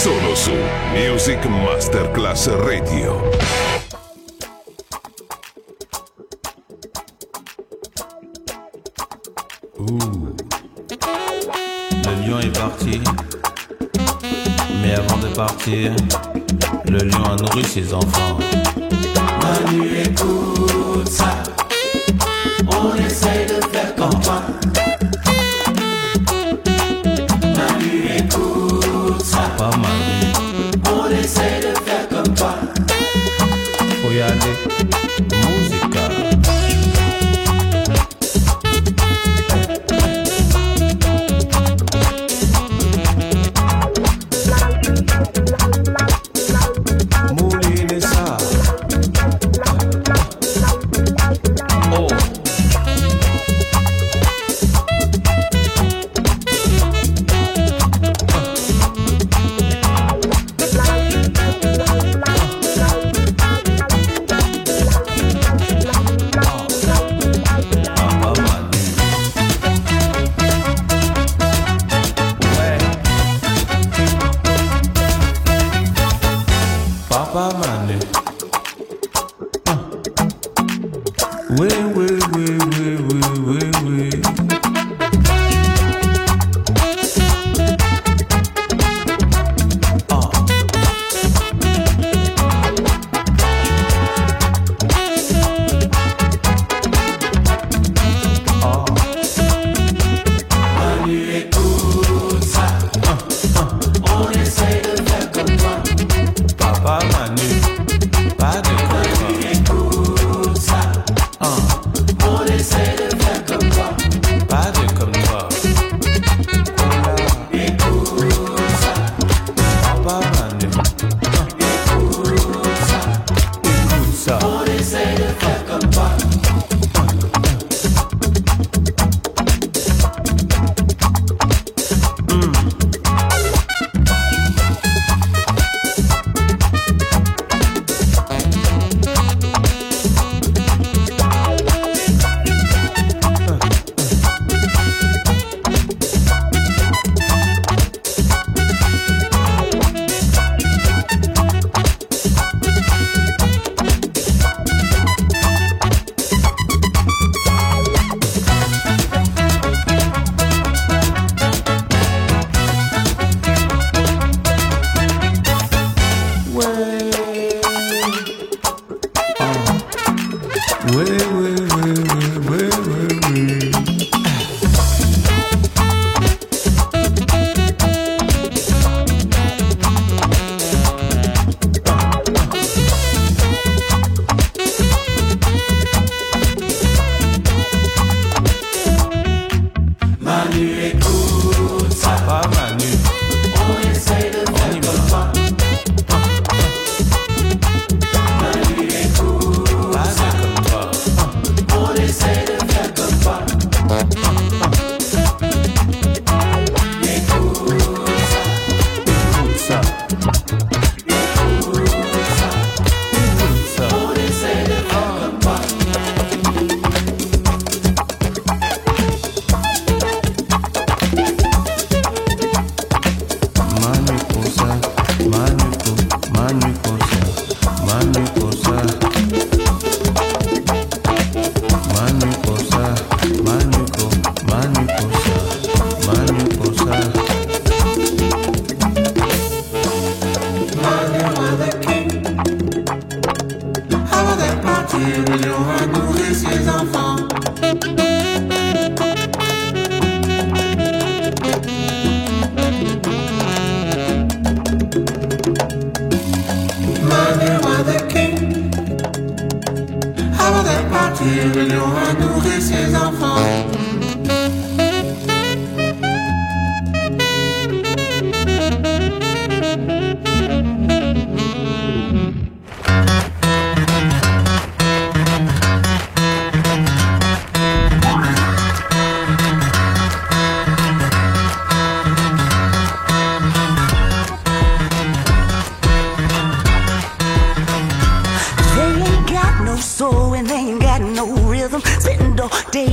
solo su Music Masterclass Radio. Le Lion est parti Mais avant de partir, le lion a nourri ses enfants. Manu, écoute ça. On essaye de faire comme toi. Manu, écoute ça. We.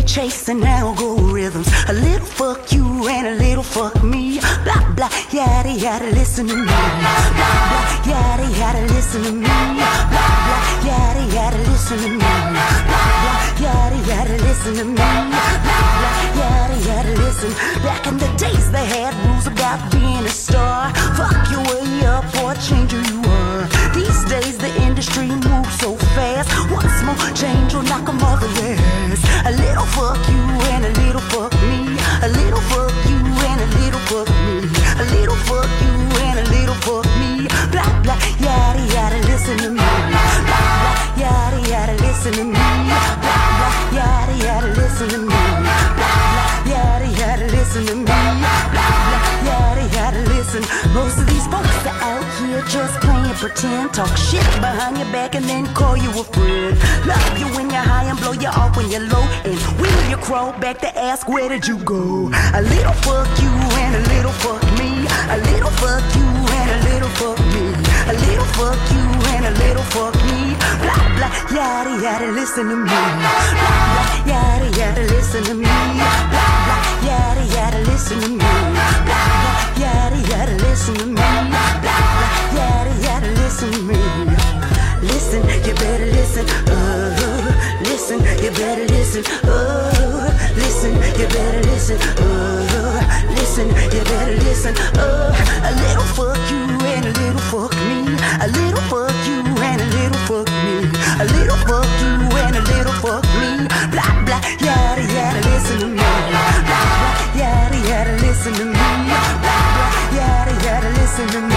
Chasing algorithms. A little fuck you and a little fuck me. Blah blah yada yada, listen to me. Blah blah yada yada, listen to me. Blah blah yada yada, listen to me. Blah blah yada yada, listen to me. Blah blah yada yada, listen. Back in the days they had rules about being a star. Fuck your way up or change you change will knock them the ass. A little fuck you and a little fuck me. A little fuck you and a little fuck me. A little fuck you and a little fuck me. Blah blah yada yada, listen to me. Blah blah yada yada, listen to me. Blah blah yada yada, listen to me. Blah blah yada yada, listen to me. Blah blah yada yada, listen. Most of these folks are out here just pretend, talk shit behind your back and then call you a friend. Love you when you're high and blow you off when you're low. And when you crawl back to ask where did you go? A little fuck you and a little fuck me. A little fuck you and a little fuck me. A little fuck you and a little fuck me. Blah blah yada yada, listen to me. Blah blah yada yada, listen to me. Blah blah yada yada, listen to me. Blah blah yada yada, listen to me. Blah blah yada yada, listen to me. Listen, you better listen. Uh, listen, you better listen. Uh, listen, you better listen. Uh, listen, you better listen. Uh, a little fuck you and a little fuck me. A little fuck you and a little fuck me. A little fuck you and a little fuck me. Blah blah yada yada, listen to me. Blah blah yada yada, listen to me. Blah blah yada yada, listen to me.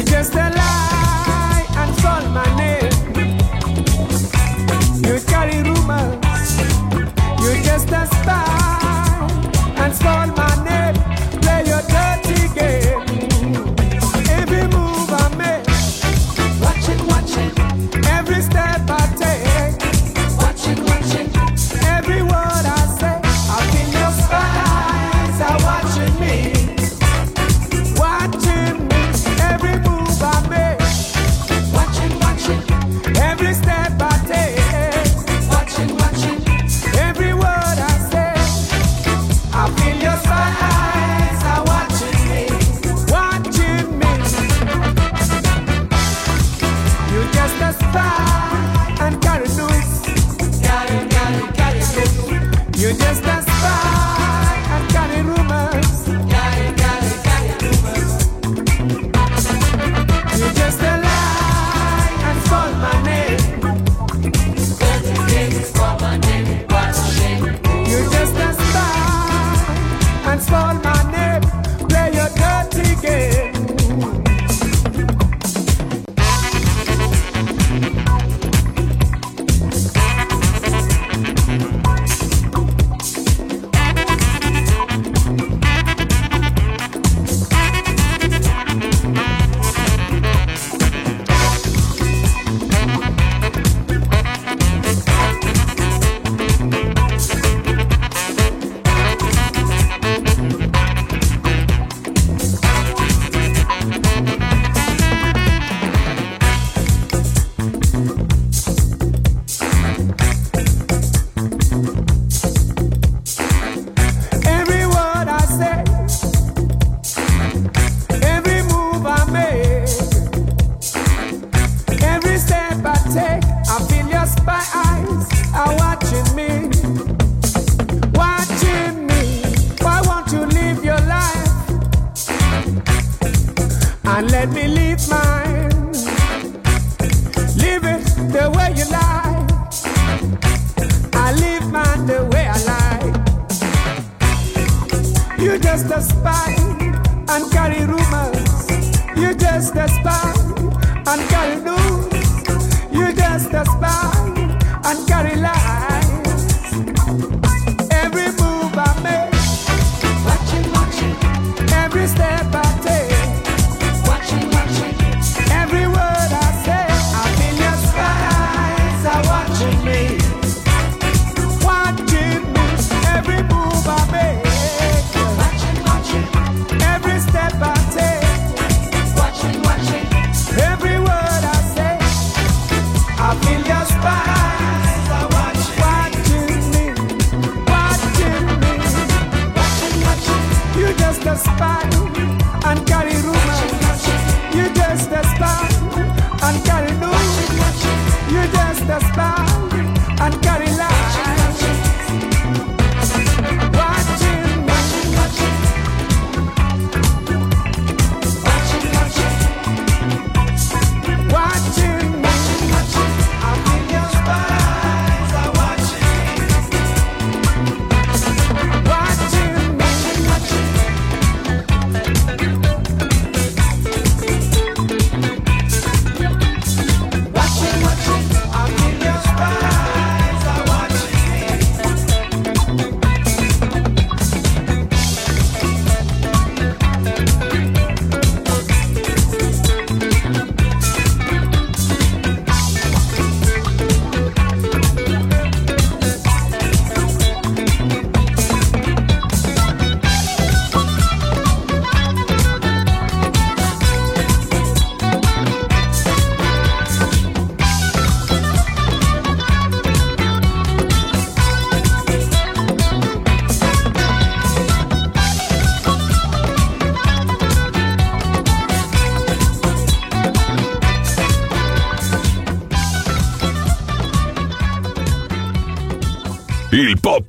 You just a lie my name. You carry rumors. You just a spy.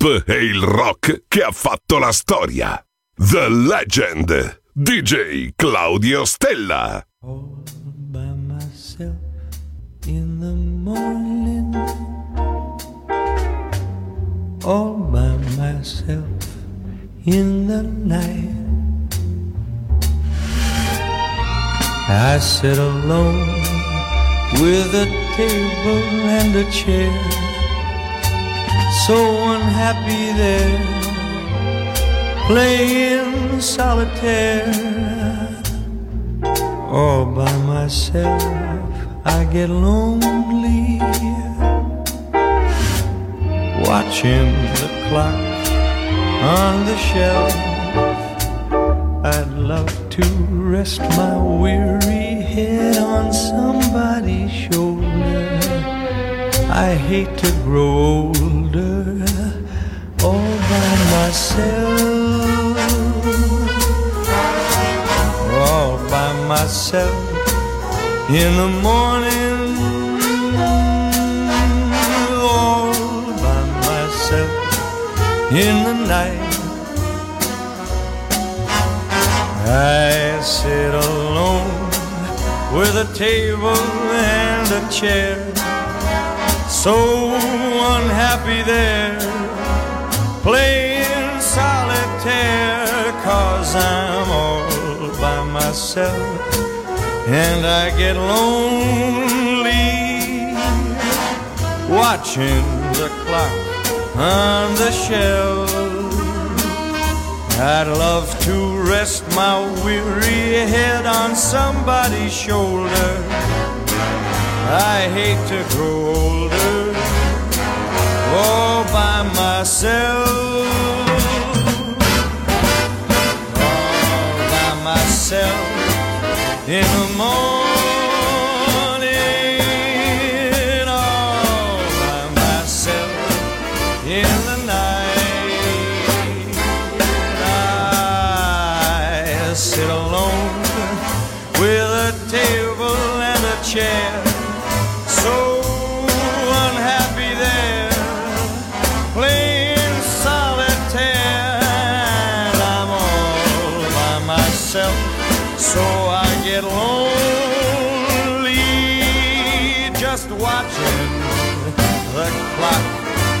L'hip e il rock che ha fatto la storia. The Legend. DJ Claudio Stella. All by myself in the morning. All by myself in the night. I sit alone with a table and a chair. So unhappy there, playing solitaire all by myself. I get lonely watching the clock on the shelf. I'd love to rest my weary head on somebody's shoulder. I hate to grow by myself. All by myself in the morning. All by myself in the night. I sit alone with a table and a chair, so unhappy there, playing cause I'm all by myself, and I get lonely watching the clock on the shelf. I'd love to rest my weary head on somebody's shoulder. I hate to grow older all by myself. Myself in the morning. All by myself in the night.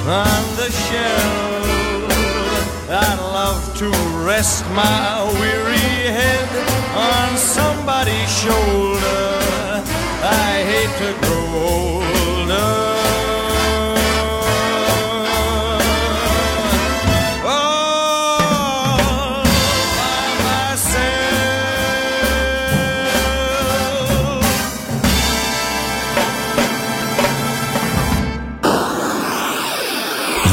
On the shelf. I'd love to rest my weary head on somebody's shoulder. I hate to grow older.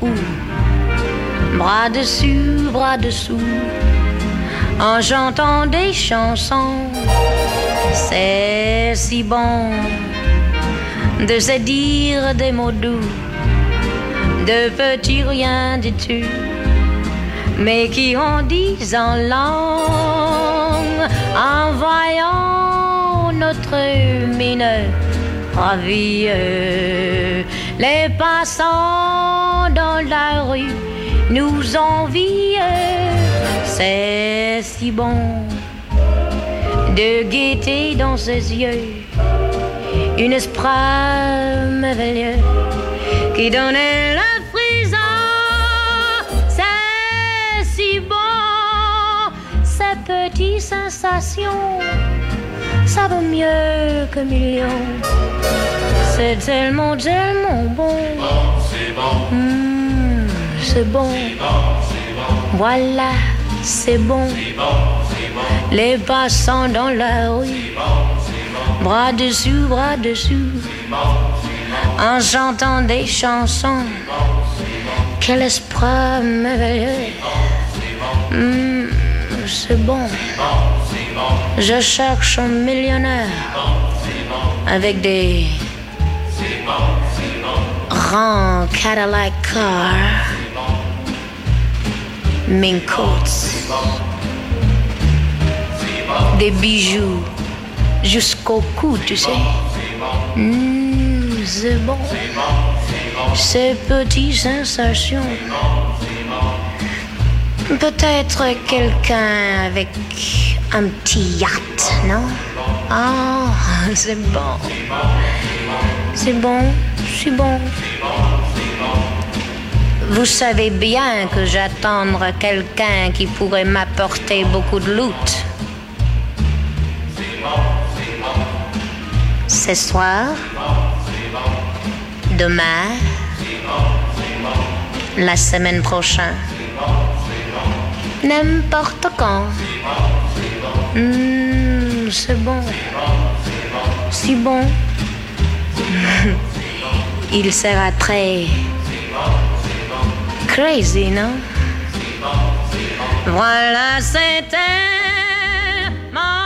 Où, bras dessus, bras dessous, en chantant des chansons. C'est si bon de se dire des mots doux, de petits rien tout, mais qui en disent en langue, en voyant notre mine ravie. Les passants dans la rue nous envient, c'est si bon de guetter dans ses yeux une esprit merveilleux qui donnait le frisson. C'est si bon, ces petites sensations, ça vaut mieux que millions. C'est tellement, tellement bon. Mmh, c'est bon. Voilà, c'est bon. Les passants dans la rue, bras dessus, bras dessous, en chantant des chansons. Quel esprit merveilleux. Mmh, c'est bon. Je cherche un millionnaire avec des grands Cadillac cars, mink coats, des bijoux jusqu'au cou, tu sais. Mmh, c'est bon. Ces petites sensations. Peut-être quelqu'un avec un petit yacht, non? Ah, c'est bon. C'est bon, c'est bon. Vous savez bien que j'attendrai quelqu'un qui pourrait m'apporter beaucoup de loot. Ce soir, demain, la semaine prochaine, n'importe quand. C'est bon. Si bon. Il sera très crazy, non? Voilà, c'était Took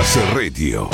Radio.